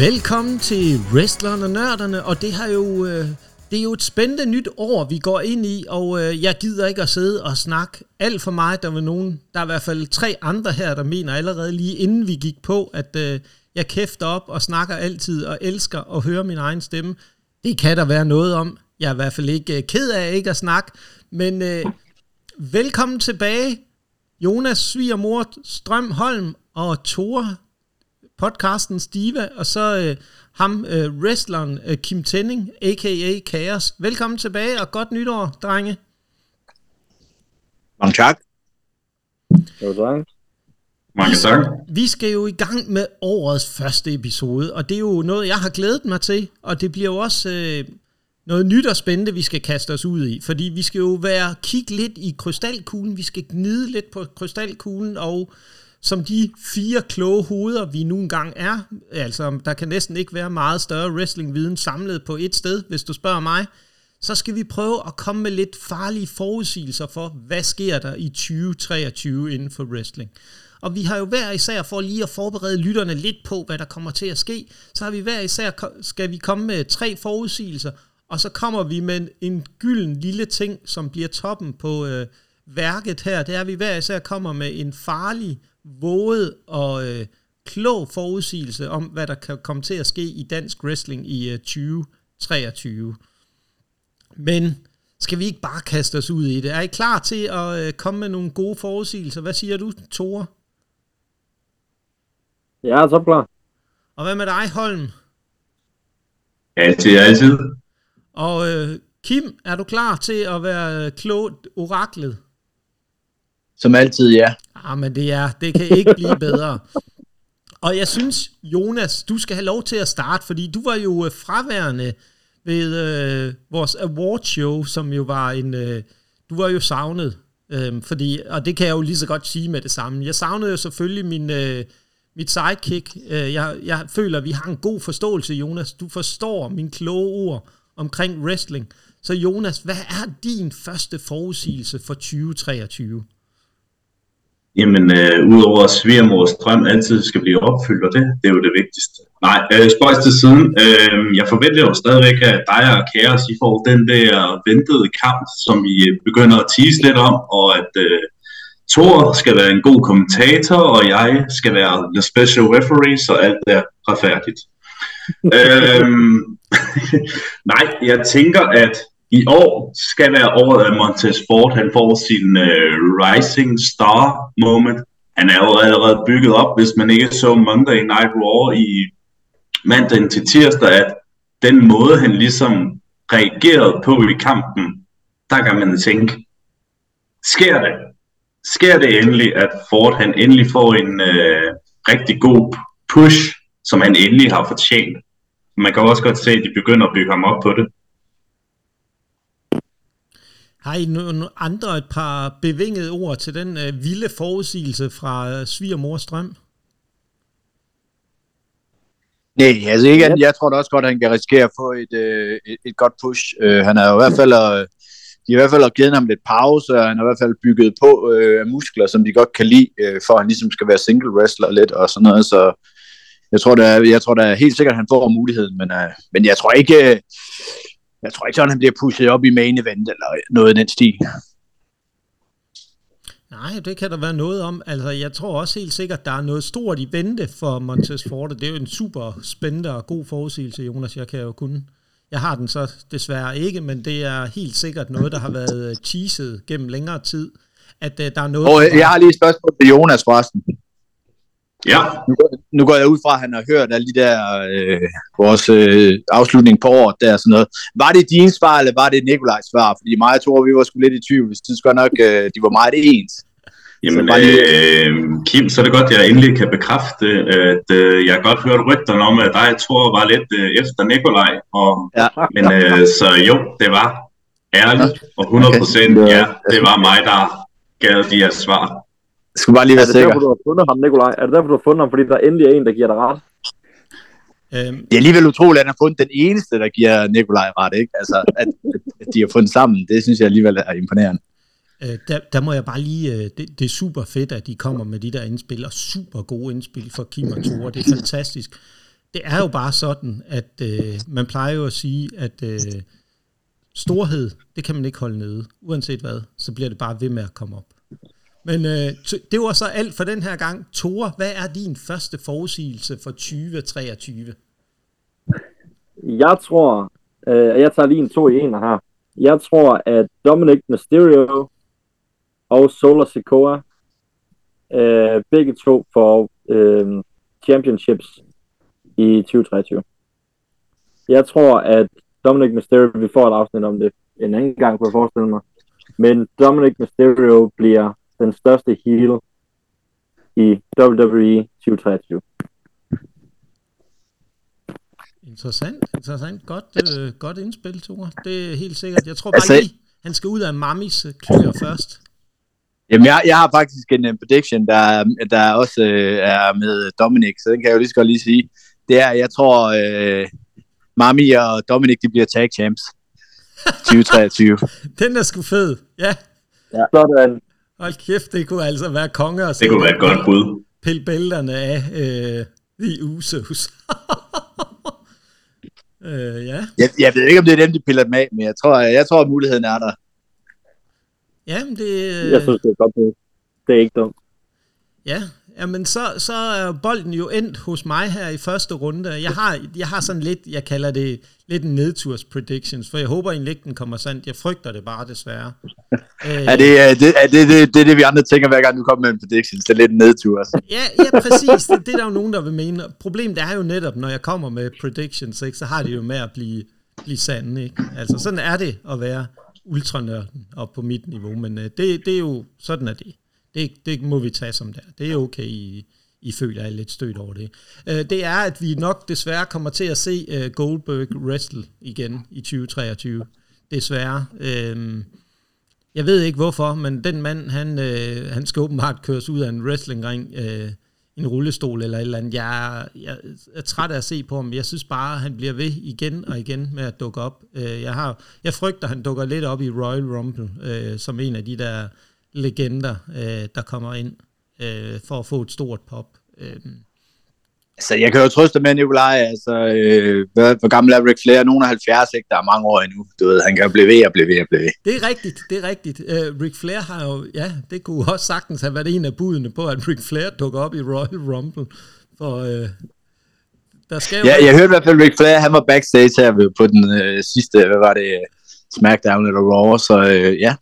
Velkommen til Wrestlerne og Nørderne, og det har jo... Øh, det er jo et spændende nyt år, vi går ind i, og øh, jeg gider ikke at sidde og snakke alt for meget. Der var nogen, der er i hvert fald tre andre her, der mener allerede lige inden vi gik på, at øh, jeg kæfter op og snakker altid og elsker at høre min egen stemme. Det kan der være noget om. Jeg er i hvert fald ikke øh, ked af ikke at snakke, men øh, velkommen tilbage, Jonas svigermor Strøm Holm og Tore podcasten Stiva, og så øh, ham, øh, wrestleren øh, Kim Tenning, a.k.a. Chaos. Velkommen tilbage, og godt nytår, drenge. Mange tak. Jo, tak. Mange tak. Vi skal jo i gang med årets første episode, og det er jo noget, jeg har glædet mig til, og det bliver jo også øh, noget nyt og spændende, vi skal kaste os ud i, fordi vi skal jo være kigge lidt i krystalkuglen, vi skal gnide lidt på krystalkuglen, og som de fire kloge hoveder, vi nu engang er. Altså, der kan næsten ikke være meget større wrestlingviden samlet på et sted, hvis du spørger mig. Så skal vi prøve at komme med lidt farlige forudsigelser for, hvad sker der i 2023 inden for wrestling. Og vi har jo hver især, for lige at forberede lytterne lidt på, hvad der kommer til at ske, så har vi hver især, skal vi komme med tre forudsigelser, og så kommer vi med en gylden lille ting, som bliver toppen på øh, værket her. Det er, at vi hver især kommer med en farlig våget og øh, klog forudsigelse om, hvad der kan komme til at ske i dansk wrestling i øh, 2023. Men skal vi ikke bare kaste os ud i det? Er I klar til at øh, komme med nogle gode forudsigelser? Hvad siger du, Tore? Ja, så klar. Og hvad med dig, Holm? Ja, til altid. Og øh, Kim, er du klar til at være øh, klogt oraklet? Som altid, ja. Ah, men det er, det kan ikke blive bedre. Og jeg synes, Jonas, du skal have lov til at starte, fordi du var jo øh, fraværende ved øh, vores award show, som jo var en, øh, du var jo savnet, øh, fordi, og det kan jeg jo lige så godt sige med det samme. Jeg savnede jo selvfølgelig min, øh, mit sidekick. Øh, jeg, jeg føler, at vi har en god forståelse, Jonas. Du forstår min kloge ord omkring wrestling. Så Jonas, hvad er din første forudsigelse for 2023? Jamen, øh, udover at svigermors drøm altid skal blive opfyldt, og det, det er jo det vigtigste. Nej, øh, spøjs til siden. Øh, jeg forventer jo stadigvæk, at dig og Kaos, I får den der ventede kamp, som vi begynder at tease lidt om, og at øh, Thor skal være en god kommentator, og jeg skal være the special referee, så alt er retfærdigt. øh, nej, jeg tænker, at i år skal være året, at Montez Ford han får sin uh, Rising Star moment. Han er jo allerede bygget op, hvis man ikke så Monday Night Raw i mandag til tirsdag, at den måde, han ligesom reagerede på i kampen, der kan man tænke, sker det? Sker det endelig, at Ford han endelig får en uh, rigtig god push, som han endelig har fortjent? Man kan også godt se, at de begynder at bygge ham op på det. Har I nogle andre et par bevingede ord til den øh, vilde forudsigelse fra øh, Svigermor Strøm? Nej, altså ikke, jeg tror da også godt, at han kan risikere at få et, øh, et, et godt push. Uh, han er jo i hvert fald, uh, de har i hvert fald givet ham lidt pause, og han har i hvert fald bygget på uh, muskler, som de godt kan lide, uh, for at han ligesom skal være single wrestler lidt og sådan noget, så jeg tror da, jeg tror da helt sikkert, at han får muligheden, men, uh, men jeg tror ikke, uh, jeg tror ikke sådan, han bliver pushet op i main event eller noget i den stil. Nej, det kan der være noget om. Altså, jeg tror også helt sikkert, der er noget stort i vente for Montez Ford. Det er jo en super spændende og god forudsigelse, Jonas. Jeg kan jo kun... Jeg har den så desværre ikke, men det er helt sikkert noget, der har været teaset gennem længere tid. At uh, der er noget... Og jeg har lige et spørgsmål til Jonas forresten. Ja. Nu, nu går jeg ud fra, at han har hørt alle de der, øh, vores øh, afslutning på året der sådan noget. Var det din svar, eller var det Nikolajs svar? Fordi mig og Thor, vi var sgu lidt i tvivl. Vi synes godt nok, øh, de var meget ens. Jamen, øh, Kim, så er det godt, at jeg endelig kan bekræfte, at øh, jeg har godt hørt rygterne om, at dig Thor var lidt øh, efter Nikolaj. Og, Ja. Men øh, så jo, det var ærligt og 100 procent, Okay. ja, det var mig, der gav de her svar. Jeg skulle bare lige Er være det sikker. derfor, du har fundet ham, Nikolaj? Er det derfor, du har fundet ham, fordi der endelig er en, der giver dig ret? Øhm, Det er alligevel utroligt, at han har fundet den eneste, der giver Nikolaj ret, ikke? Altså, at, at de har fundet sammen, det synes jeg alligevel er imponerende. øh, der, der må jeg bare lige... Øh, det, det er super fedt, at de kommer med de der indspil, og super gode indspil for Kim og Tore. Det er fantastisk. det er jo bare sådan, at øh, man plejer jo at sige, at øh, storhed, det kan man ikke holde nede. Uanset hvad, så bliver det bare ved med at komme op. Men øh, det var så alt for den her gang. Tore, hvad er din første forudsigelse for 2023? Jeg tror, øh, jeg tager lige en to i en her. Jeg tror, at Dominic Mysterio og Solar Sikoa, øh, begge to får øh, championships i 2023. Jeg tror, at Dominic Mysterio, vi får et afsnit om det en anden gang, kunne jeg forestille mig. Men Dominic Mysterio bliver den største heel i WWE 2023. Interessant, interessant. Godt, øh, godt indspil, Tore. Det er helt sikkert. Jeg tror bare altså, lige, han skal ud af Mamis øh, klør først. Jamen, jeg, jeg har faktisk en uh, prediction, der, der også uh, er med Dominic, så den kan jeg jo lige så godt lige sige. Det er, jeg tror, uh, Mami og Dominic, de bliver tag champs 2023. den er sgu fed, ja. Ja, sådan. Hold kæft, det kunne altså være konger. Det kunne være et godt bud. Pille bælterne af øh, i Usos. øh, ja. Jeg, jeg ved ikke, om det er dem, de piller dem af, men jeg tror, jeg tror at muligheden er der. Ja, men det... Øh... Jeg synes, det er godt bud. Det er ikke dumt. Ja, Jamen, så, så er bolden jo endt hos mig her i første runde. Jeg har, jeg har sådan lidt, jeg kalder det lidt en nedturs predictions, for jeg håber egentlig ikke, den kommer sandt. Jeg frygter det bare, desværre. er det, er det, er det, det, det, det, vi andre tænker, hver gang du kommer med en predictions? Det er lidt en nedtur. Ja, ja, præcis. Det, det er der jo nogen, der vil mene. Problemet er jo netop, når jeg kommer med predictions, ikke, så har det jo med at blive, blive sande. Ikke? Altså, sådan er det at være ultranørden op på mit niveau, men øh, det, det er jo, sådan er det. Det, det må vi tage som der. Det er okay, I, I føler er lidt stødt over det. Uh, det er, at vi nok desværre kommer til at se øh, Goldberg wrestle igen i 2023. Desværre. Uh, jeg ved ikke hvorfor, men den mand, han, øh, han skal åbenbart køres ud af en wrestlingring, uh, en rullestol eller et eller andet. Jeg, jeg er træt af at se på ham. Jeg synes bare, at han bliver ved igen og igen med at dukke op. Uh, jeg, har, jeg frygter, at han dukker lidt op i Royal Rumble, som en af de der legender, øh, der kommer ind øh, for at få et stort pop. Øh. Altså, jeg kan jo trøste med Nikolaj, altså, øh, hvor, hvor gammel er Ric Flair? Nogen er 70, ikke? Der er mange år endnu. Du ved, han kan jo blive ved og blive ved og blive ved. Det er rigtigt, det er rigtigt. Uh, Ric Flair har jo, ja, det kunne også sagtens have været en af budene på, at Ric Flair dukker op i Royal Rumble. For, uh, der skal jo ja, jeg hørte i hvert fald, Ric Flair, han var backstage her på den øh, sidste, hvad var det, SmackDown eller Raw, så øh, ja,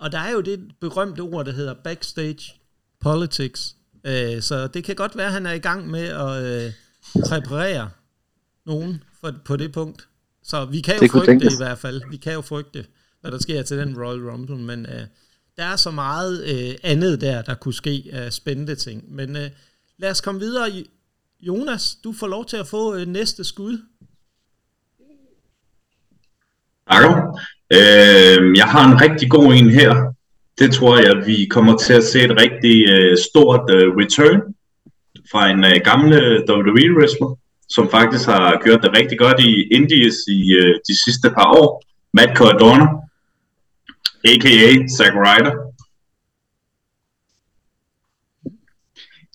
og der er jo det berømte ord, der hedder backstage politics. Øh, så det kan godt være, at han er i gang med at øh, præparere nogen for, på det punkt. Så vi kan jo det frygte det i hvert fald. Vi kan jo frygte, hvad der sker til den Royal Rumble, men øh, der er så meget øh, andet der, der kunne ske af spændende ting. Men øh, lad os komme videre. Jonas, du får lov til at få øh, næste skud. Takker. Øh, jeg har en rigtig god en her. Det tror jeg, vi kommer til at se et rigtig øh, stort øh, return fra en øh, gamle WWE-wrestler, som faktisk har gjort det rigtig godt i Indies i øh, de sidste par år. Matt Cardona, a.k.a. Zack Ryder.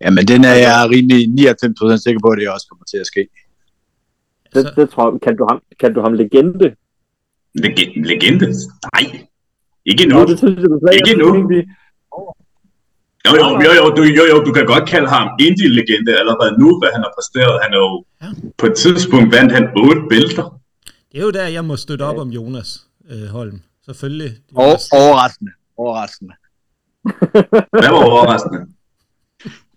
Jamen, den er jeg rimelig 99% sikker på, at det også kommer til at ske. Det, det tror jeg, kan du ham, kan du ham legende Leg- legende? Nej. Ikke nu. Nå, det synes jeg, du sagde. Ikke nu. Jo, jo, jo, jo, du, jo, jo, du kan godt kalde ham indie-legende allerede nu, hvad han har præsteret. Han er jo, ja. på et tidspunkt vandt han otte bælter. Det er jo der, jeg må støtte op om Jonas øh, Holm. Selvfølgelig. Og, overraskende. Overraskende. Hvad var overraskende?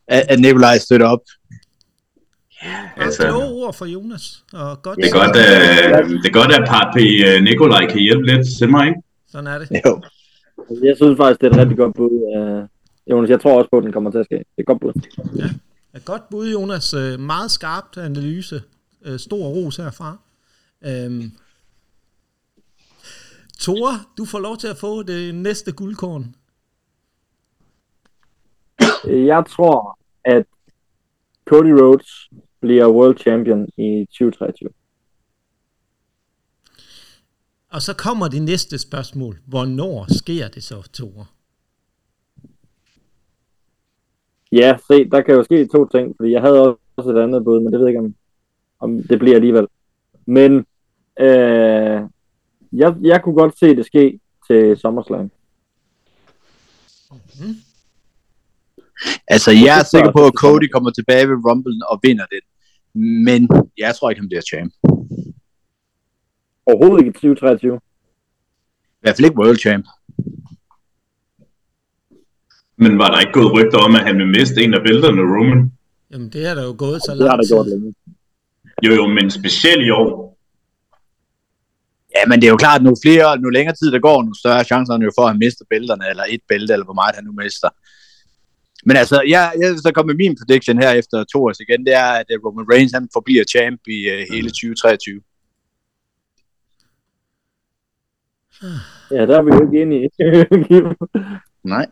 At, at Nikolaj støtter op. Ja, altså, det er ord for Jonas. Og godt det, er godt, uh, det er godt, at Papi uh, Nikolaj kan hjælpe lidt til mig, ikke? Sådan er det. Jo. Jeg synes faktisk, det er et rigtig godt bud. Uh, Jonas, jeg tror også på, at den kommer til at ske. Det er et godt bud. Ja, et godt bud, Jonas. Meget skarpt analyse. Stor ros herfra. Øhm. Tore, du får lov til at få det næste guldkorn. Jeg tror, at Cody Rhodes bliver world champion i 2023. Og så kommer det næste spørgsmål. Hvornår sker det så, Tore? Ja, se, der kan jo ske to ting, fordi jeg havde også et andet bud, men det ved jeg ikke om... om det bliver alligevel. Men øh, jeg, jeg kunne godt se det ske til SummerSlam. Altså, jeg er sikker på, at Cody kommer tilbage ved Rumble og vinder det. Men jeg tror ikke, han bliver champ. Overhovedet ikke i 2023. I hvert fald ikke World Champ. Men var der ikke gået rygter om, at han vil miste en af bælterne, Roman? Jamen, det er der jo gået så Det har der gjort længe. Jo, jo, men specielt i år. Ja, men det er jo klart, at nu, flere, nu længere tid der går, nu større er chancerne jo for, at han mister bælterne, eller et bælte, eller hvor meget han nu mister. Men altså, jeg, jeg så kommer min prediction her efter to år igen, det er, at øh, Roman Reigns han forbliver champ i uh, hele 2023. Ja, der er vi jo ikke enige. Nej.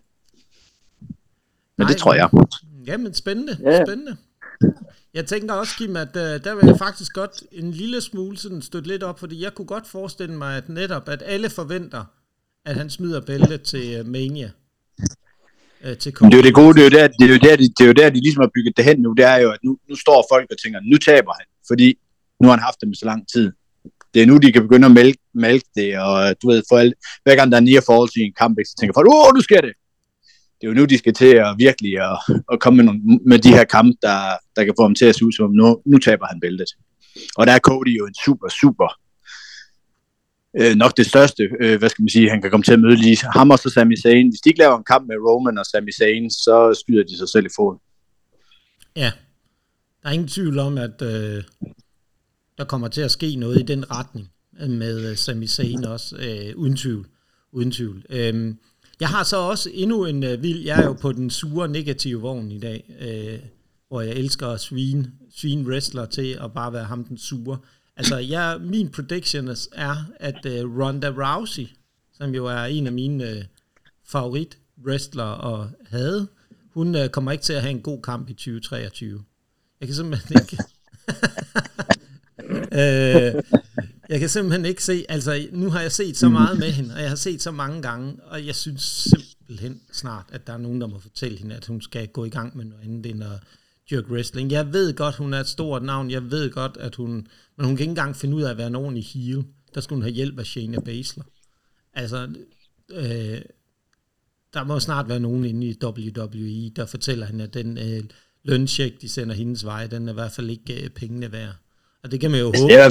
Men Nej, det tror jeg. Jamen, spændende. Ja. spændende. Jeg tænker også, Kim, at uh, der vil jeg faktisk godt en lille smule sådan støtte lidt op, fordi jeg kunne godt forestille mig, at netop, at alle forventer, at han smider bæltet til uh, Mania. Uh, til Men det er jo det gode, det er jo der, det er jo der, de, det er jo der, de ligesom har bygget det hen nu, det er jo, at nu, nu står folk og tænker, nu taber han, fordi nu har han haft dem så lang tid. Det er nu, de kan begynde at mælke, mælke det, og du ved, for alt, hver gang der er near falls i en kamp, så tænker folk, åh, nu sker det. Det er jo nu, de skal til at virkelig at, at komme med, nogle, med de her kampe, der, der kan få ham til at se ud som, om nu, nu taber han bæltet. Og der er Cody jo en super, super, øh, nok det største, øh, hvad skal man sige, han kan komme til at møde lige ham og så Sami Zayn. Hvis de ikke laver en kamp med Roman og Sami Zayn, så skyder de sig selv i foden. Ja, der er ingen tvivl om, at øh, der kommer til at ske noget i den retning med øh, Sami Zayn også, øh, uden tvivl. Uden tvivl. Øhm, jeg har så også endnu en øh, vild, jeg er jo på den sure negative vogn i dag, øh, hvor jeg elsker at svine, svine wrestler til at bare være ham den sure. Altså, jeg, min prediction er, at uh, Ronda Rousey, som jo er en af mine uh, favorit wrestler og havde, hun uh, kommer ikke til at have en god kamp i 2023. Jeg kan simpelthen ikke... øh, jeg kan simpelthen ikke se, altså nu har jeg set så meget med hende, og jeg har set så mange gange, og jeg synes simpelthen snart, at der er nogen, der må fortælle hende, at hun skal gå i gang med noget andet end at dyrke wrestling. Jeg ved godt, hun er et stort navn, jeg ved godt, at hun, men hun kan ikke engang finde ud af at være en ordentlig heel. Der skulle hun have hjælp af Shayna Baszler. Altså, øh, der må snart være nogen inde i WWE, der fortæller hende, at den øh, løncheck, de sender hendes vej, den er i hvert fald ikke øh, pengene værd. Og det kan man jo håbe. Jeg er,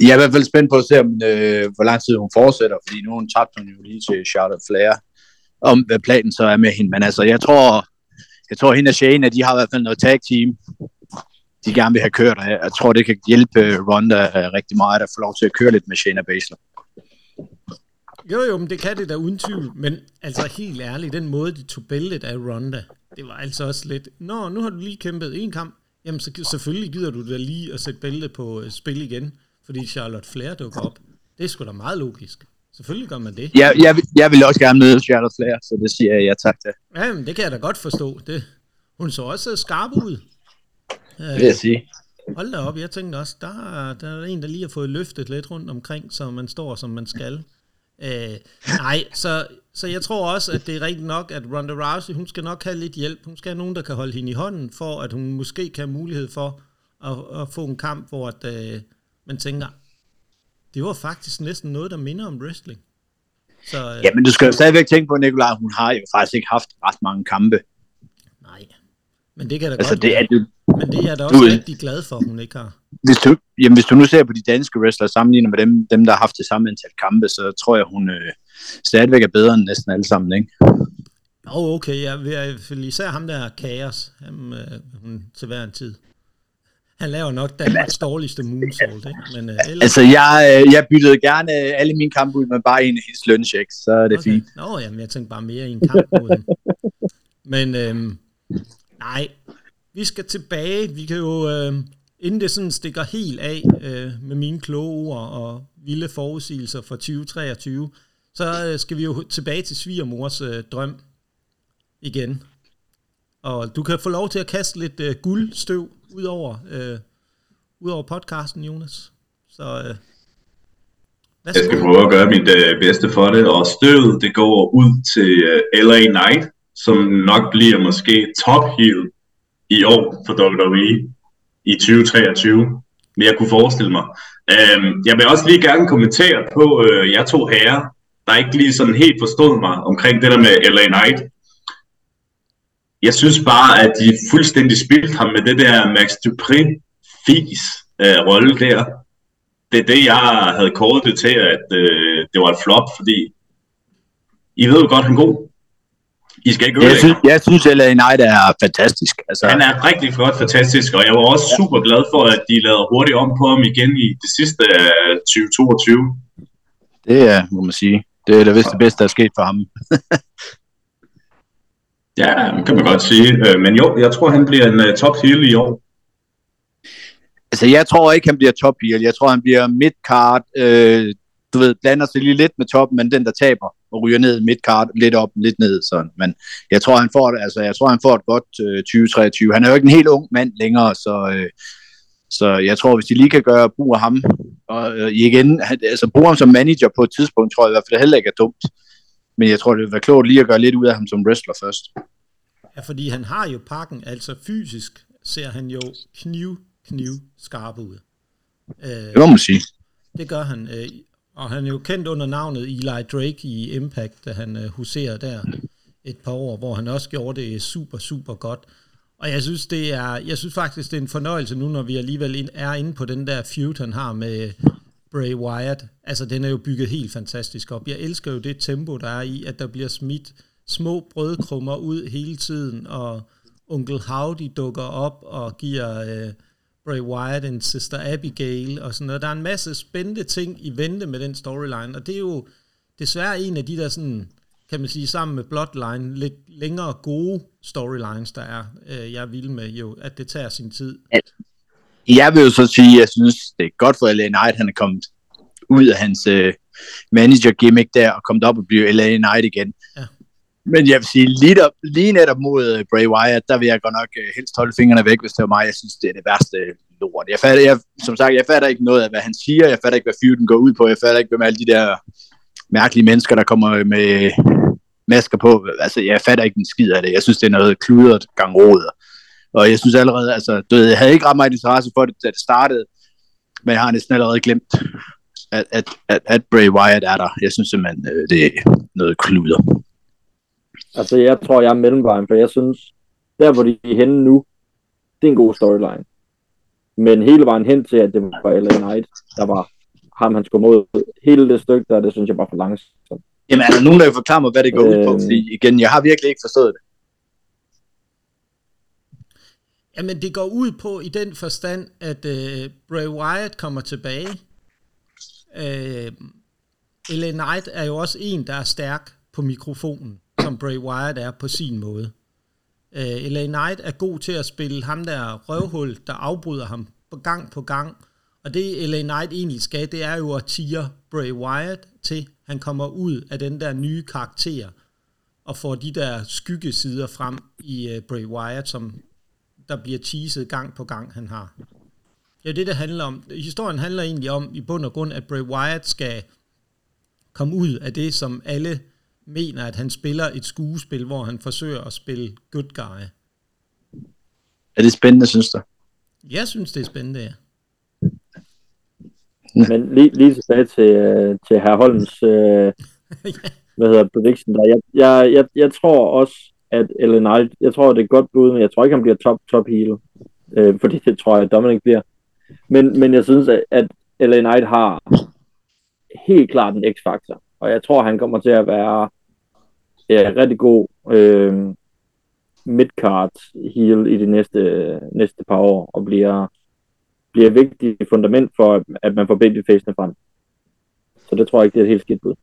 jeg er i hvert fald spændt på at se, om, øh, hvor lang tid hun fortsætter, fordi nu hun tabt hun jo lige til Charlotte Flair, om hvad planen så er med hende. Men altså, jeg tror, jeg tror hende og Shane, de har i hvert fald noget tag team, de gerne vil have kørt. Og jeg tror, det kan hjælpe øh, Ronda øh, rigtig meget at få lov til at køre lidt med Shayna Baszler. Jo, jo, men det kan det da uden tvivl. Men altså helt ærligt, den måde, de tog bæltet af Ronda, det var altså også lidt, Nå, nu har du lige kæmpet en kamp, jamen så selvfølgelig gider du da lige at sætte bæltet på øh, spil igen, fordi Charlotte Flair dukker op. Det er sgu da meget logisk. Selvfølgelig gør man det. Jeg, jeg, vil- jeg vil også gerne møde Charlotte Flair, så det siger jeg ja tak til. Ja, men det kan jeg da godt forstå. Det. Hun så også skarp ud. Det vil jeg sige. Hold da op, jeg tænkte også, der, er- der er en, der lige har fået løftet lidt rundt omkring, så man står, som man skal. Øh, nej, så, så jeg tror også, at det er rigtigt nok, at Ronda Rousey, hun skal nok have lidt hjælp. Hun skal have nogen, der kan holde hende i hånden, for at hun måske kan have mulighed for at, at få en kamp, hvor at, øh, man tænker, det var faktisk næsten noget, der minder om wrestling. Så øh, Ja, men du skal jo stadigvæk tænke på, Nikolaj, hun har jo faktisk ikke haft ret mange kampe. nej. Men det kan da Altså, godt det er, det, Men det er jeg da du også ved- rigtig glad for, hun ikke har. hvis, du, jamen, hvis du nu ser på de danske wrestlere sammenlignet med dem, dem der har haft det samme antal kampe, så tror jeg, hun øh, stadigvæk er bedre end næsten alle sammen, ikke? Åh, oh, okay, fald især ham der Kaos, ham, øh, hun til hver en tid. Han laver nok Danmarks dårligste moonsault, ikke? Men øh, ellers... Altså, jeg, øh, jeg byttede gerne øh, alle mine kampe ud med bare en af hendes lønchecks, så er det okay. fint. Nå, jamen, jeg tænkte bare mere i en kamp mod hende. Men øhm, nej, vi skal tilbage. Vi kan jo, øh, inden det sådan stikker helt af øh, med mine kloge ord og vilde forudsigelser for 2023, så øh, skal vi jo tilbage til svigermors øh, drøm igen. Og du kan få lov til at kaste lidt øh, guldstøv ud over, øh, ud over podcasten, Jonas. Så øh, Jeg skal prøve at gøre mit øh, bedste for det, og støvet det går ud til øh, LA Knight, som nok bliver måske top heel i år for WWE i 2023. men jeg kunne forestille mig. Øhm, jeg vil også lige gerne kommentere på øh, jeg to herrer, der ikke lige sådan helt forstod mig omkring det der med LA Knight. Jeg synes bare, at de fuldstændig spildte ham med det der Max Dupré fis øh, rolle der. Det er det, jeg havde kåret det til, at øh, det var et flop, fordi I ved jo godt, han er god. I skal ikke Jeg synes, jeg synes LA Knight er fantastisk. Altså, Han er rigtig flot, fantastisk, og jeg var også super glad for, at de lavede hurtigt om på ham igen i det sidste af 2022. det er, må man sige. Det er da vist det bedste, der er sket for ham. Ja, det kan man godt sige. Øh, men jo, jeg tror, han bliver en øh, top heel i år. Altså, jeg tror ikke, han bliver top heel. Jeg tror, han bliver midcard. Øh, du ved, blander sig lige lidt med toppen, men den, der taber og ryger ned midcard, lidt op, lidt ned. Sådan. Men jeg tror, han får, altså, jeg tror, han får et godt øh, 2023. Han er jo ikke en helt ung mand længere, så, øh, så jeg tror, hvis de lige kan gøre brug af ham, og øh, igen, altså bruge ham som manager på et tidspunkt, tror jeg i hvert fald heller ikke er dumt. Men jeg tror, det vil være klogt lige at gøre lidt ud af ham som wrestler først. Ja, fordi han har jo pakken, altså fysisk ser han jo kniv, kniv skarp ud. Det Øh, må man sige. det gør han. Øh, og han er jo kendt under navnet Eli Drake i Impact, da han øh, huserer der et par år, hvor han også gjorde det super, super godt. Og jeg synes, det er, jeg synes faktisk, det er en fornøjelse nu, når vi alligevel er inde på den der feud, han har med Bray Wyatt. Altså, den er jo bygget helt fantastisk op. Jeg elsker jo det tempo, der er i, at der bliver smidt små brødkrummer ud hele tiden, og onkel Howdy dukker op og giver øh, Bray Wyatt en Sister Abigail og sådan noget. Der er en masse spændende ting i vente med den storyline, og det er jo desværre en af de der sådan, kan man sige, sammen med Bloodline, lidt længere gode storylines, der er. Øh, jeg er vild med jo, at det tager sin tid. Jeg vil jo så sige, at jeg synes, det er godt for LA Knight, han er kommet ud af hans øh, manager-gimmick der, og kommet op og blive LA Knight igen. Ja. Men jeg vil sige, lige, der, lige netop mod øh, Bray Wyatt, der vil jeg godt nok øh, helst holde fingrene væk, hvis det var mig. Jeg synes, det er det værste lort. Jeg fatter, jeg, som sagt, jeg fatter ikke noget af, hvad han siger. Jeg fatter ikke, hvad feuden går ud på. Jeg fatter ikke, hvem alle de der mærkelige mennesker, der kommer med masker på. Altså, jeg fatter ikke en skid af det. Jeg synes, det er noget kludret gang råd. Og jeg synes allerede, altså, du ved, jeg havde ikke ret meget interesse for det, da det startede, men jeg har næsten allerede glemt, at, at, at, at Bray Wyatt er der. Jeg synes simpelthen, øh, det er noget kluder. Altså, jeg tror, jeg er mellemvejen, for jeg synes, der hvor de er henne nu, det er en god storyline. Men hele vejen hen til, at det var LA Knight, der var ham, han skulle mod. Hele det stykke der, det synes jeg var for langsomt. Jamen, er der nogen, der kan forklare mig, hvad det går ud på? Øhm. Fordi igen, jeg har virkelig ikke forstået det. Jamen, det går ud på i den forstand, at øh, Bray Wyatt kommer tilbage. Øh, LA Knight er jo også en, der er stærk på mikrofonen, som Bray Wyatt er på sin måde. Øh, LA Knight er god til at spille ham der røvhul, der afbryder ham på gang på gang. Og det LA Knight egentlig skal, det er jo at tire Bray Wyatt til, han kommer ud af den der nye karakter, og får de der skyggesider frem i uh, Bray Wyatt, som der bliver teaset gang på gang, han har. Det er det, det handler om. Historien handler egentlig om, i bund og grund, at Bray Wyatt skal komme ud af det, som alle mener, at han spiller et skuespil, hvor han forsøger at spille good guy. Er det spændende, synes du? Jeg synes, det er spændende, ja. Men lige, lige tilbage til, øh, til herr Holms, øh, hvad hedder prediction der. Jeg, jeg, jeg, jeg tror også, at Ellen Knight, jeg tror, det er godt bud, men jeg tror ikke, han bliver top, top heel. Øh, fordi det tror jeg, at Dominic bliver. Men, men jeg synes, at, at Ellen Knight har helt klart en x-faktor. Og jeg tror, han kommer til at være ja, rigtig god øh, midcard heel i de næste, næste par år, og bliver, bliver et vigtigt fundament for, at man får babyfacene frem. Så det tror jeg ikke, det er et helt skidt bud.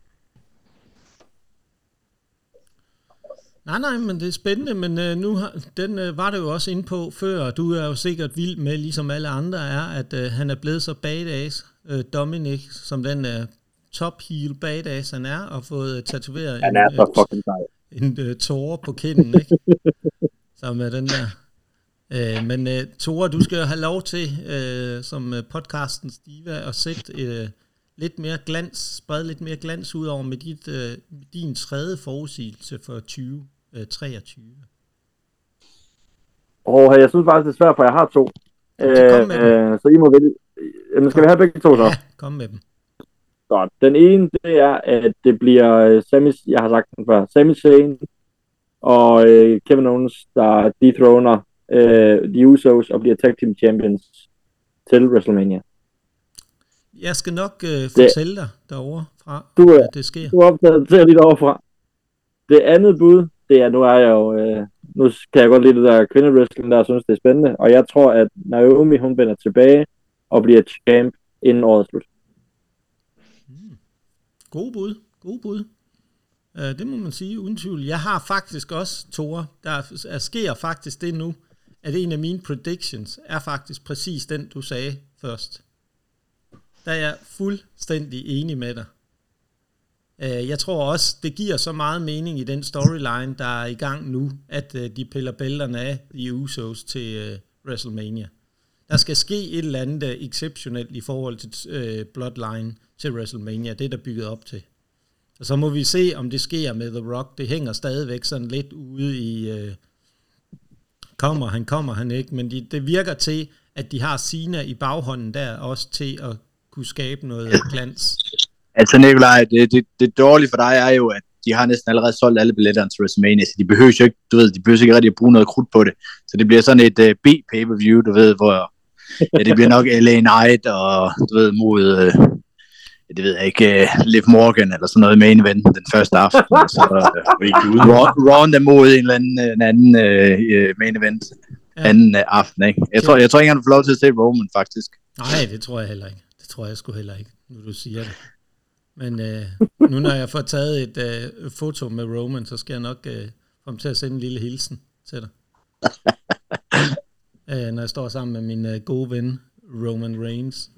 Nej, nej, men det er spændende, men øh, nu har, den øh, var det jo også inde på før, og du er jo sikkert vild med, ligesom alle andre er, at øh, han er blevet så badass, øh, Dominic, som den øh, top heel badass han er, og fået øh, tatoveret Han en, er så øh, fucking sej. en øh, tårer på kinden, ikke? Som er den der. Øh, men øh, Tore, du skal jo have lov til, øh, som øh, podcastens diva, at sætte øh, lidt mere glans, sprede lidt mere glans ud over med dit, øh, din tredje forudsigelse for 2023. Og jeg synes faktisk, det er svært, for jeg har to. Kom Øh, øh, så I må vælge, Jamen, skal vi have begge to så? Ja, kom med dem. Så den ene, det er, at det bliver øh, Sami, jeg har sagt den før, Sami Zayn og øh, Kevin Owens, der dethroner øh, de Usos og bliver tag team champions til WrestleMania. Jeg skal nok øh, fortælle dig derovre fra, Du er- at det sker. Du er optaget til lidt overfra. Det andet bud, det er, nu er jeg jo, øh, nu kan jeg godt lide det der kvindewrestling, der jeg synes, det er spændende, og jeg tror, at Naomi, hun vender tilbage og bliver champ inden året slut. Gode bud, gode bud. Uh, det må man sige, uden tvivl. Jeg har faktisk også, Tore, der er, sker faktisk det nu, at en af mine predictions er faktisk præcis den, du sagde først. Der er jeg fuldstændig enig med dig. Øh, jeg tror også, det giver så meget mening i den storyline, der er i gang nu, at øh, de piller bælterne af i Usos til WrestleMania. Der skal ske et eller andet exceptionelt i forhold til Bloodline til WrestleMania. Det er der bygget op til. Og så må vi se, om det sker med The Rock. Det hænger stadigvæk sådan lidt ude i... Øh, kommer han, kommer han ikke. Men de, det virker til, at de har Sina i baghånden der, også til at kunne skabe noget glans. Altså Nikolaj, det, det, det dårlige for dig er jo, at de har næsten allerede solgt alle billetterne til WrestleMania, så de behøver jo ikke, du ved, de behøver ikke rigtig at bruge noget krudt på det. Så det bliver sådan et uh, B-pay-per-view, du ved, hvor ja, det bliver nok LA Knight og, du ved, mod, uh, det ved jeg ikke, uh, Liv Morgan eller sådan noget main event den første aften. så uh, Raw der mod en eller anden, en anden uh, main event Ja. anden uh, aften, ikke? Jeg tror, jeg tror ikke, han får lov til at se Roman, faktisk. Nej, det tror jeg heller ikke. Det tror jeg sgu heller ikke, nu du siger det. Men øh, nu når jeg får taget et øh, foto med Roman, så skal jeg nok øh, få ham til at sende en lille hilsen til dig. øh, når jeg står sammen med min øh, gode ven, Roman Reigns.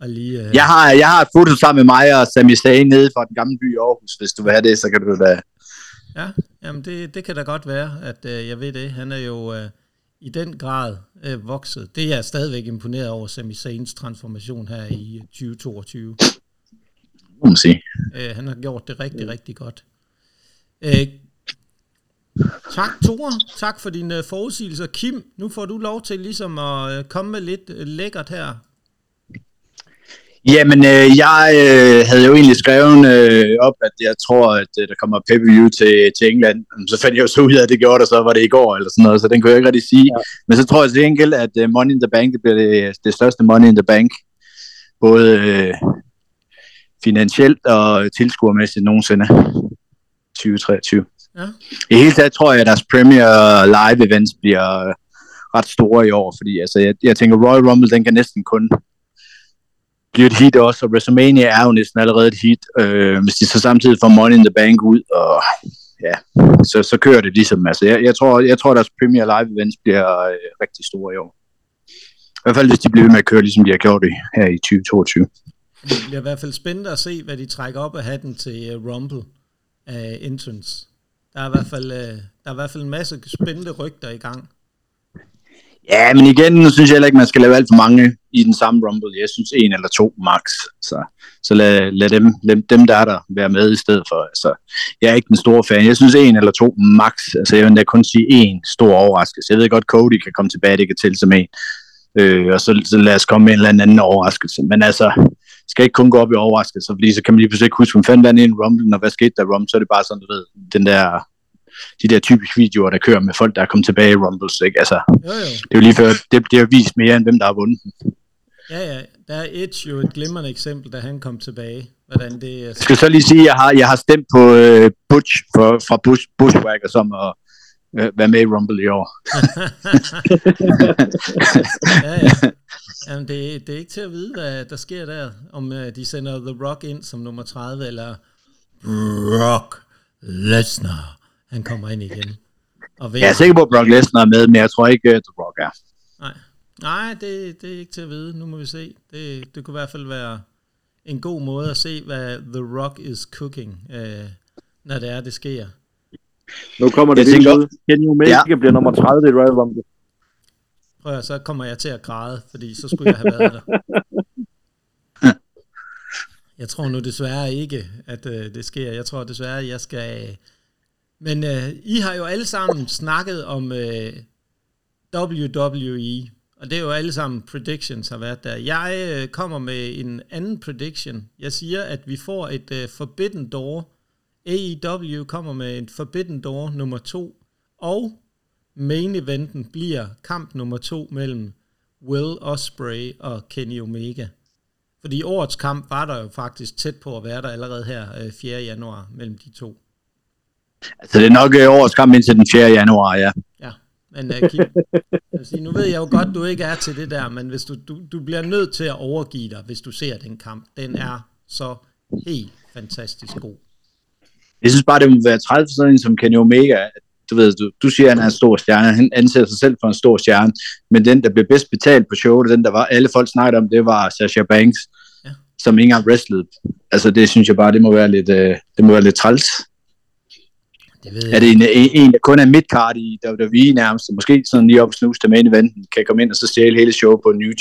Og lige, øh, Jeg har, jeg har et foto sammen med mig og Sami Zayn nede fra den gamle by i Aarhus. Hvis du vil have det, så kan du da... Ja, jamen det, det kan da godt være, at øh, jeg ved det. Han er jo øh, i den grad øh, vokset. Det er jeg stadigvæk imponeret over, Sami Zayns transformation her i øh, 2022. må man sige. Øh, han har gjort det rigtig, rigtig godt. Øh, tak, Tore. Tak for din øh, forudsigelser. Kim, nu får du lov til ligesom at øh, komme med lidt øh, lækkert her. Jamen, øh, jeg øh, havde jo egentlig skrevet øh, op, at jeg tror, at øh, der kommer pay-per-view til, til England. Så fandt jeg jo så ud af, at det gjorde det, så var det i går eller sådan noget, så den kunne jeg ikke rigtig sige. Ja. Men så tror jeg til enkelt, at øh, Money in the Bank, det bliver det, det største Money in the Bank, både øh, finansielt og tilskuermæssigt nogensinde. 2023. Ja. I hele taget tror jeg, at deres Premier Live events bliver øh, ret store i år, fordi altså, jeg, jeg tænker, Royal Rumble, den kan næsten kun blive et hit også, og WrestleMania er jo næsten allerede et hit. Øh, hvis de så samtidig får Money in the Bank ud, og ja, så, så kører det ligesom. Altså, jeg, jeg, tror, jeg tror, deres Premier Live events bliver øh, rigtig store i år. I hvert fald, hvis de bliver ved med at køre, ligesom de har gjort det her i 2022. Det bliver i hvert fald spændende at se, hvad de trækker op af hatten til uh, Rumble uh, Entrance. Der er, i hvert fald, uh, der er i hvert fald en masse spændende rygter i gang. Ja, men igen, nu synes jeg heller ikke, man skal lave alt for mange i den samme Rumble. Jeg synes en eller to max. Så, så lad, lad dem, lad dem, der er der, være med i stedet for. Altså, jeg er ikke den store fan. Jeg synes en eller to max. Altså, jeg vil da kun sige en stor overraskelse. Jeg ved godt, Cody kan komme tilbage, det kan til som en. Øh, og så, så lad os komme med en eller anden overraskelse. Men altså, skal ikke kun gå op i overraskelser, fordi så kan man lige pludselig ikke huske, hvem fanden vandt en Rumble, og hvad skete der Rumble, så er det bare sådan, du ved, den der, de der typiske videoer, der kører med folk, der er kommet tilbage i Rumbles, ikke? Altså, Jo, jo. det er jo lige før, det bliver vist mere, end hvem der har vundet. Ja, ja. Der er Edge jo et glimrende eksempel, da han kom tilbage. Hvordan det er. Jeg skal så lige sige, at jeg har, jeg har stemt på uh, Butch for, fra Bush, Bushwhacker, som at uh, være med i Rumble i år. ja, ja. Jamen, det, det er ikke til at vide, hvad der sker der. Om uh, de sender The Rock ind som nummer 30, eller Brock Lesnar. Han kommer ind igen. Og Jeg er sikker på, at Brock Lesnar er med, men jeg tror ikke, at The Rock er. Nej, Nej det, det er ikke til at vide. Nu må vi se. Det, det kunne i hvert fald være en god måde at se, hvad The Rock is cooking, øh, når det er, det sker. Nu kommer det lige ud. Kenny Omega ja. bliver nummer 30 i Royal Rumble. Prøv at, så kommer jeg til at græde, fordi så skulle jeg have været der. Jeg tror nu desværre ikke, at øh, det sker. Jeg tror desværre, at jeg skal... Men øh, I har jo alle sammen snakket om øh, WWE, Og det er jo alle sammen predictions har været der. Jeg øh, kommer med en anden prediction. Jeg siger, at vi får et øh, Forbidden Door. AEW kommer med en Forbidden Door nummer to. Og main eventen bliver kamp nummer to mellem Will Osprey og Kenny Omega. Fordi årets kamp var der jo faktisk tæt på at være der allerede her øh, 4. januar mellem de to. Altså, det er nok øh, årets kamp indtil den 4. januar, ja. Ja, men uh, Kim, sige, nu ved jeg jo godt, du ikke er til det der, men hvis du, du, du bliver nødt til at overgive dig, hvis du ser den kamp. Den er så helt fantastisk god. Jeg synes bare, det må være 30 sådan en som Kenny Omega. Du ved, du, du siger, at han er en stor stjerne. Han anser sig selv for en stor stjerne. Men den, der blev bedst betalt på showet, den, der var alle folk snakkede om, det var Sasha Banks, ja. som ikke engang wrestlede. Altså, det synes jeg bare, det må være lidt, øh, det må være lidt træls. Det ved Er det en, en, en der kun er midcard i WWE nærmest, måske sådan lige op snus til main eventen, kan komme ind og så stjæle hele showet på en New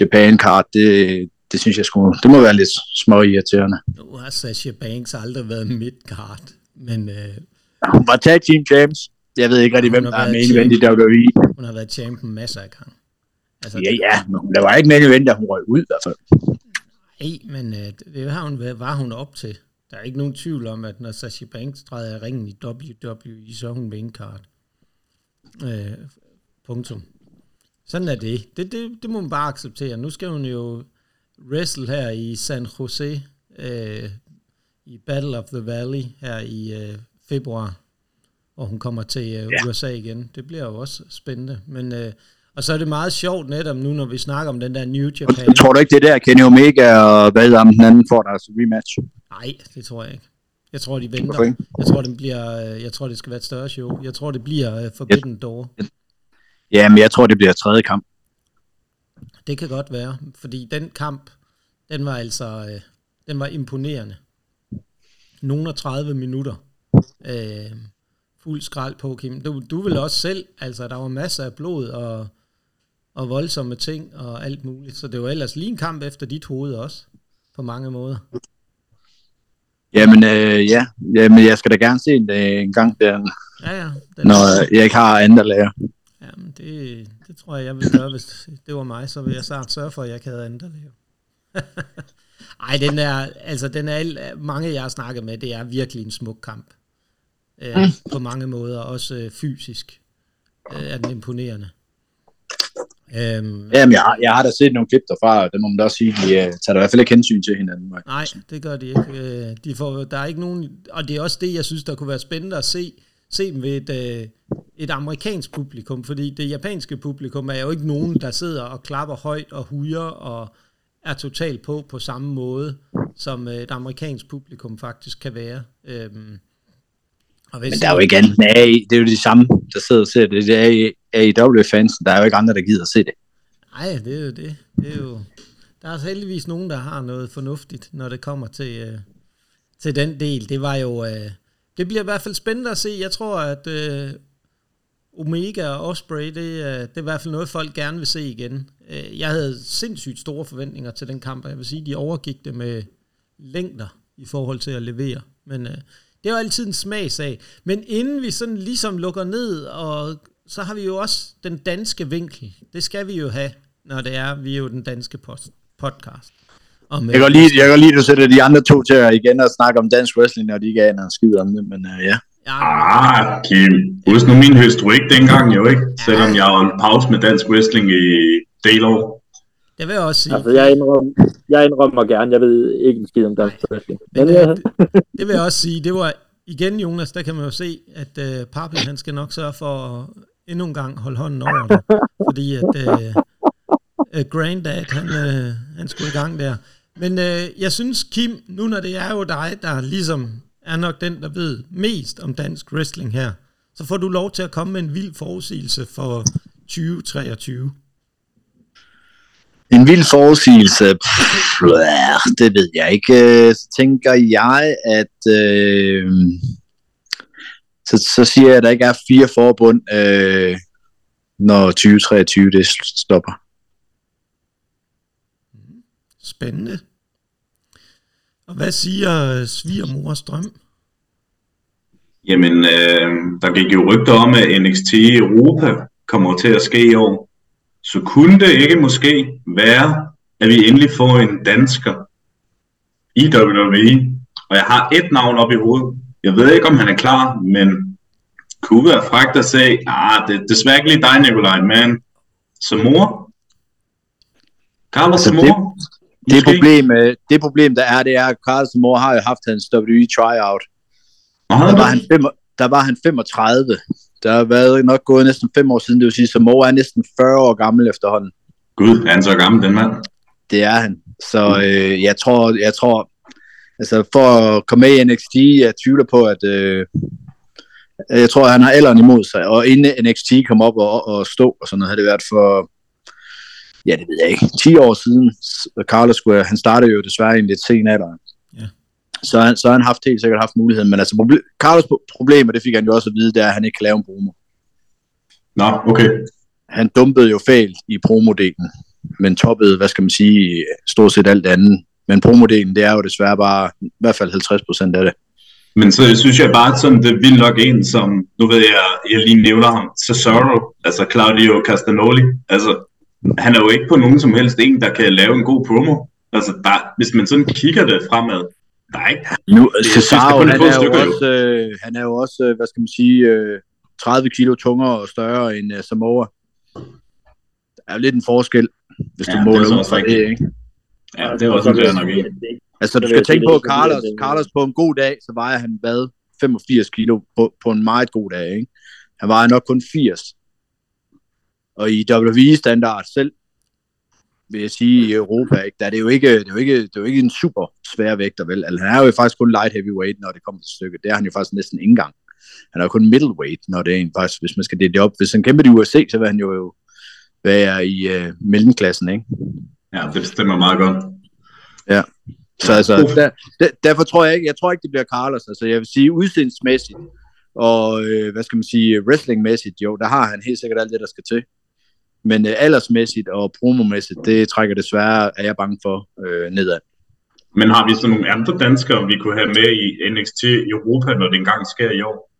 Japan card, det, det synes jeg skulle, det må være lidt små irriterende. Nu har Sasha Banks aldrig været midcard, men øh, Hun var tag team champs. Jeg ved ikke rigtig, Hun hvem der er main event i WWE. hun har været champion masser af gange. Altså, Ja, ja, men der var ikke main event, da hun røg ud i hvert fald. Nej, men øh, det har hun, var hun op til. Der er ikke nogen tvivl om, at når Sasha Banks træder i ringen i WWE, så er hun main card. Øh, punktum. Sådan er det. Det, det. det må man bare acceptere. Nu skal hun jo wrestle her i San Jose øh, i Battle of the Valley her i øh, februar, hvor hun kommer til øh, Ja. USA igen. Det bliver jo også spændende. Men, øh, og så er det meget sjovt netop nu, når vi snakker om den der New Japan. Jeg tror du ikke, det er der Kenny Omega og hvad om den anden får deres rematch? Nej, det tror jeg ikke. Jeg tror, de venter. ikke? Jeg tror, det bliver, øh, jeg tror, det skal være et større show. Jeg tror, det bliver uh, Forbidden Door. Ja, men jeg tror, det bliver tredje kamp. Det kan godt være, fordi den kamp, den var altså, øh, den var imponerende. Nogle af 30 minutter. Øh, fuld skrald på, Kim. Du, du vil også selv, altså der var masser af blod og, og voldsomme ting og alt muligt. Så det var ellers lige en kamp efter dit hoved også, på mange måder. Jamen, øh, ja. Jamen, jeg skal da gerne se den øh, en gang, der, Ja, ja. Den, når jeg ikke har andre lærer. Jamen, det, det tror jeg, jeg ville gøre, hvis det var mig, så ville jeg snart sørge for, at jeg ikke havde andet at lave. Ej, den er, altså, den er, al- mange jeg har snakket med, det er virkelig en smuk kamp. Øh, på mange måder, også øh, fysisk øh, er den imponerende. Øhm, Jamen, jeg, har- jeg har da set nogle klip derfra, og det må man da også sige, de uh, tager da i hvert fald ikke hensyn til hinanden. Nej, det gør de ikke. Øh, De får, der er ikke nogen, og det er også det, jeg synes, der kunne være spændende at se, se dem ved et, øh, et amerikansk publikum, fordi det japanske publikum er jo ikke nogen, der sidder og klapper højt og hujer og er totalt på på samme måde, som et amerikansk publikum faktisk kan være. Øhm, og hvis, Men der er jo ikke andet AI. Det er jo de samme, der sidder og ser det. Det er AEW-fans. Der er jo ikke andre, der gider at se det. Nej, det er jo det. det er jo, der er heldigvis nogen, der har noget fornuftigt, når det kommer til, øh, til den del. Det var jo... Øh, det bliver i hvert fald spændende at se. Jeg tror, at øh, Omega og Osprey, det, øh, det er i hvert fald noget, folk gerne vil se igen. Øh, jeg havde sindssygt store forventninger til den kamp, og jeg vil sige, de overgik det med længder i forhold til at levere. Men øh, det er jo altid en smagsag. Men inden vi sådan ligesom lukker ned, og så har vi jo også den danske vinkel. Det skal vi jo have, når det er, vi er jo den danske post, podcast. Og med, Jeg kan lide, jeg kan at du sætter de andre to til at igen og snakke om dansk wrestling, når de ikke aner en skid om det. Men uh, ja. Ja, Ah, Kim. Husk nu min historik dengang jo ikke, selvom jeg var en pause med dansk wrestling i del år. Det vil jeg også sige. Altså, jeg indrømmer, jeg indrømmer gerne, jeg ved ikke en skid om dansk wrestling. Men Men, ja, det, det vil jeg også sige, det var igen, Jonas, der kan man jo se, at øh, Papi, han skal nok sørge for at endnu en gang holde hånden over det, fordi at øh, øh, Granddad, han, øh, han skulle i gang der. Men øh, jeg synes, Kim, nu når det er jo dig, der ligesom er nok den, der ved mest om dansk wrestling her, så får du lov til at komme med en vild forudsigelse for 2023. En vild forudsigelse. Pff, det ved jeg ikke. Øh, Så tænker jeg, at... Øh, så, så siger jeg, at der ikke er fire forbund, øh, når 2023 det stopper. Spændende. Og hvad siger svigermors drøm? Jamen, øh, der gik jo rygter om, at NXT Europa kommer til at ske i år. Så kunne det ikke måske være, at vi endelig får en dansker i WWE. Og jeg har et navn op i hovedet. Jeg ved ikke, om han er klar, men kunne være fragt at sige, ah, det er desværre ikke lige dig, Nikolaj, men Samoa? Carlos Altså, Samoa? Det Måske? problem, øh, det problem, der er, det er, at Carlos Moore har jo haft hans WWE tryout. Der er var, han fem, der var han 35. Der har været nok gået næsten fem år siden, det vil sige, at Samoa er næsten 40 år gammel efterhånden. Gud, er han så gammel, den mand? Det er han. Så øh, jeg tror, jeg tror, altså for at komme med i NXT, jeg tvivler på, at øh, jeg tror, at han har alderen imod sig. Og inden NXT kom op og, og stå og sådan noget, havde det været for, ja, det ved jeg ikke, 10 år siden. Carlos skulle, han startede jo desværre i en lidt sen alder. Så, han, så har han haft helt sikkert haft muligheden. Men altså, proble- Carlos problem, og det fik han jo også at vide, det er, at han ikke kan lave en promo. Nå, okay. Han dumpede jo fælt i promodelen, men toppede, hvad skal man sige, stort set alt andet. Men promodelen, det er jo desværre bare i hvert fald 50 procent af det. Men så synes jeg bare, sådan, det vildt nok en, som, nu ved jeg, jeg lige nævner ham, Cesaro, altså Claudio Castagnoli, altså, han er jo ikke på nogen som helst en, der kan lave en god promo. Altså, der, hvis man sådan kigger det fremad, ikke, Nu, Cesaro, er han er, jo stykker, også, øh, han er jo også, øh, hvad skal man sige, øh, 30 kilo tungere og større end øh, Samoa. Der er jo lidt en forskel, hvis Ja, du det er måler ud fra det, ikke? ja, det er også fair nok en. Altså, Så du skal tænke det på, at Carlos, Carlos på en god dag, så vejer han hvad? 85 kilo på, på en meget god dag, ikke? Han vejer nok kun 80. Og i WWE-standard selv, vil jeg sige, i Europa, ikke, der er det jo ikke, det er jo ikke, det er jo ikke en super svær vægter, vel? Altså, han er jo faktisk kun light heavyweight, når det kommer til stykket. Det er han jo faktisk næsten ikke engang. Han er jo kun middleweight, når det er en, faktisk, hvis man skal dele det op. Hvis han kæmper i UFC, så vil han jo være i øh, mellemklassen, ikke? Ja, det stemmer meget godt. Så altså, der, der, derfor tror jeg ikke, jeg tror ikke, det bliver Carlos. Altså, jeg vil sige, udseendsmæssigt og, øh, hvad skal man sige, wrestlingmæssigt, jo, der har han helt sikkert alt det, der skal til. Men øh, aldersmæssigt og promomæssigt, det trækker desværre, er jeg bange for, øh, nedad. Men har vi så nogle andre danskere, vi kunne have med i NXT Europa, når det engang sker i år?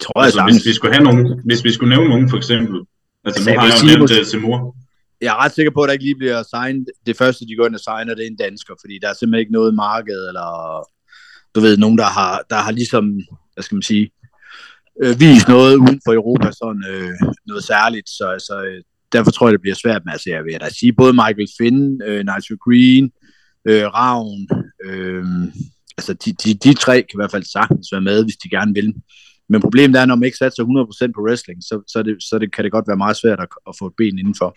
Tror jeg Altså, hvis vi skulle have nogen, hvis vi skulle nævne nogen for eksempel. Altså, Altså, nu har jeg jo nævnt uh, Simur. Jeg er ret sikker på, at der ikke lige bliver signet. Det første, de går ind og signer, det er en dansker, fordi der er simpelthen ikke noget marked, eller du ved, nogen, der har, der har ligesom, hvad skal man sige, øh, vist noget uden for Europa, sådan øh, noget særligt. Så altså, øh, derfor tror jeg, det bliver svært. Men altså, jeg vil da sige, både Michael Finn, øh, Nigel Green, øh, Ravn, øh, altså de, de, de tre kan i hvert fald sagtens være med, hvis de gerne vil. Men problemet er, når man ikke satser 100% på wrestling, så, så, det, så det, kan det godt være meget svært at, at få et ben indenfor.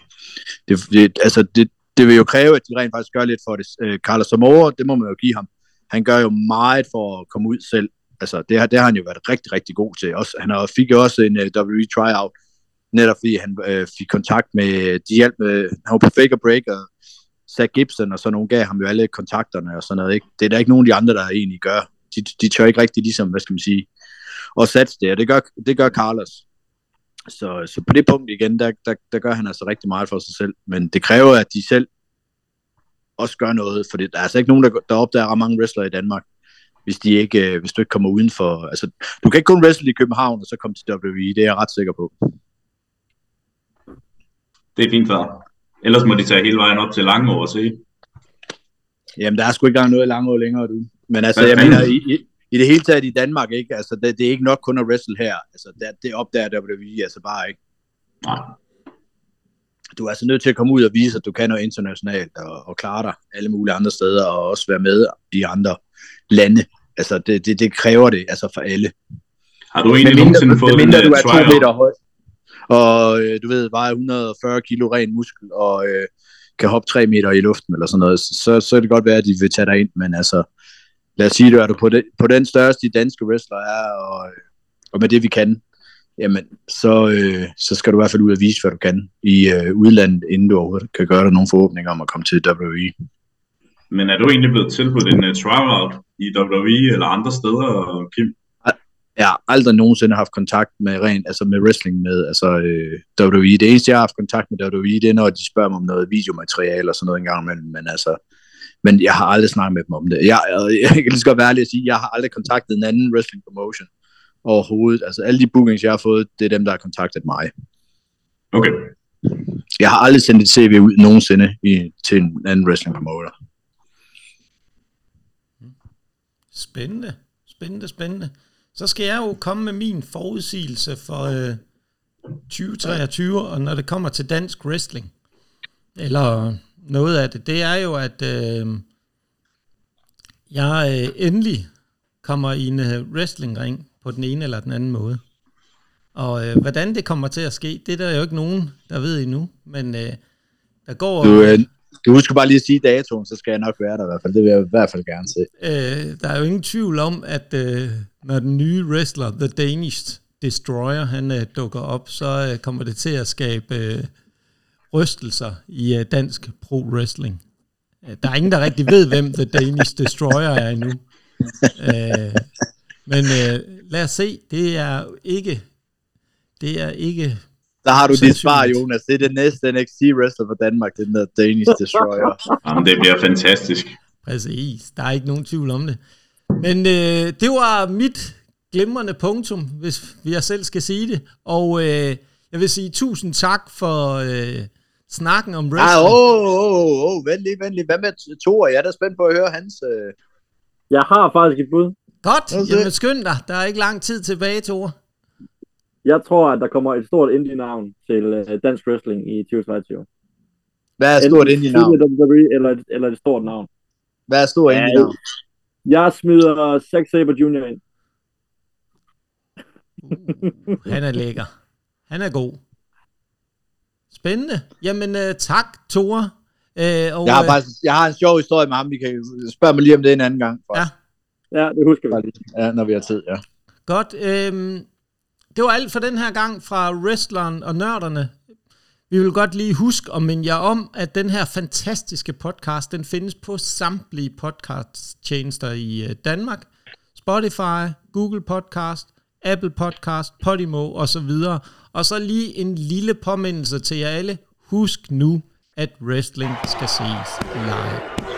Det, det, altså det, det vil jo kræve, at de rent faktisk gør lidt for det. Øh, Carlos Samoa, det må man jo give ham. Han gør jo meget for at komme ud selv. Altså, det, har, det har han jo været rigtig, rigtig god til. Også, han har, fik jo også en øh, uh, WWE tryout, netop fordi han øh, fik kontakt med, de hjalp med, han var på Fake Break, og Zach Gibson, og så nogen gav ham jo alle kontakterne og sådan noget. Ikke? Det er der ikke nogen af de andre, der egentlig gør. De, de tør ikke rigtig ligesom, hvad skal man sige, og satse det, og det gør, det gør Carlos. Så, så på det punkt igen, der, der, der gør han altså rigtig meget for sig selv. Men det kræver, at de selv også gør noget, for det, der er altså ikke nogen, der, der opdager ret mange wrestlere i Danmark, hvis, de ikke, øh, hvis du ikke kommer udenfor. Altså, du kan ikke kun wrestle i København, og så komme til WWE, det er jeg ret sikker på. Det er fint for. Ellers må de tage hele vejen op til Langå og se. Jamen, der er sgu ikke engang noget i Langå længere, du. Men altså, Hvad jeg mener, i, i, i det hele taget i Danmark, ikke? Altså, det, det er ikke nok kun at wrestle her. Altså, det, det opdager WWE altså bare ikke. Nej. du er altså nødt til at komme ud og vise, at du kan noget internationalt og, og klare dig alle mulige andre steder og også være med i andre lande. Altså, det, det, det kræver det altså for alle. Har du egentlig nogensinde fået mindre en du uh, er to meter høj, og øh, du ved, vejer 140 kilo ren muskel, og øh, kan hoppe 3 meter i luften eller sådan noget, så, så kan det godt være, at de vil tage dig ind, men altså, lad os sige, du er du på, det, på den største de danske wrestler er, og, øh, og med det vi kan, jamen, så, øh, så skal du i hvert fald ud og vise, hvad du kan i øh, udlandet, inden du overhovedet kan gøre dig nogle forhåbninger om at komme til WWE. Men er du egentlig blevet tilbudt en øh, uh, tryout i WWE eller andre steder, Kim? Jeg har aldrig nogensinde haft kontakt med ren, altså med wrestling med altså, øh, WWE. Det eneste, jeg har haft kontakt med WWE, det er, når de spørger mig om noget videomateriale og sådan noget en gang imellem, men altså, men jeg har aldrig snakket med dem om det. Jeg, jeg, jeg kan lige så godt være ærlig at sige, jeg har aldrig kontaktet en anden wrestling promotion overhovedet. Altså alle de bookings, jeg har fået, det er dem, der har kontaktet mig. Okay. Jeg har aldrig sendt et CV ud nogensinde i, til en anden wrestling promoter. Spændende, spændende, spændende. Så skal jeg jo komme med min forudsigelse for øh, 2023, og når det kommer til dansk wrestling, eller noget af det, det er jo, at øh, jeg øh, endelig kommer i en øh, wrestlingring på den ene eller den anden måde. Og øh, hvordan det kommer til at ske, det er der jo ikke nogen, der ved endnu, men øh, der går... Du, øh, du husker bare lige at sige datoen, så skal jeg nok være der i hvert fald. Det vil jeg i hvert fald gerne se. Øh, der er jo ingen tvivl om, at øh, når den nye wrestler, The Danish Destroyer, han øh, dukker op, så øh, kommer det til at skabe øh, rystelser i øh, dansk pro-wrestling. Øh, Der er ingen, der rigtig ved, hvem The Danish Destroyer er endnu. Øh, men øh, lad os se, det er jo ikke, det er ikke, Der har du dit svar, Jonas. Det er den næste NXT wrestler for Danmark, den der Danish Destroyer. Jamen, det bliver fantastisk. præcis, der er ikke nogen tvivl om det. Men øh, det var mit glimrende punktum, hvis jeg selv skal sige det. Og øh, jeg vil sige tusind tak for øh, snakken om ah, wrestling. åh, åh, åh, vent lige, vent lige. Hvad med Thor? Jeg er da spændt på at høre hans... Øh... Jeg har faktisk et bud. Godt, se. jamen skynd dig. Der er ikke lang tid tilbage, Tore. Jeg tror, at der kommer et stort indie-navn til uh, dansk wrestling i 2023. Hvad er stort ind i navn? Enten WWE eller, et- eller et stort navn. Hvad er stort ind i Ja, navn? Jeg smider Zack Sabre Jr. ind. Uh, han er lækker. Han er god. Spændende. Jamen, øh, tak, Tore. Øh, og, Jeg har, øh, faktisk, jeg har en sjov historie med ham. Vi kan spørge mig lige om det en anden gang. Ja. Ja, det husker vi. lige. Ja, når vi har tid, ja. Godt. Øhm, det var alt for den her gang fra Wrestleren og Nørderne. Vi vil godt lige huske og minde jer om, at den her fantastiske podcast, den findes på samtlige podcast-tjenester i øh, Danmark. Spotify, Google Podcast, Apple Podcast, Podimo og så videre. Og så lige en lille påmindelse til jer alle. Husk nu, at wrestling skal ses live.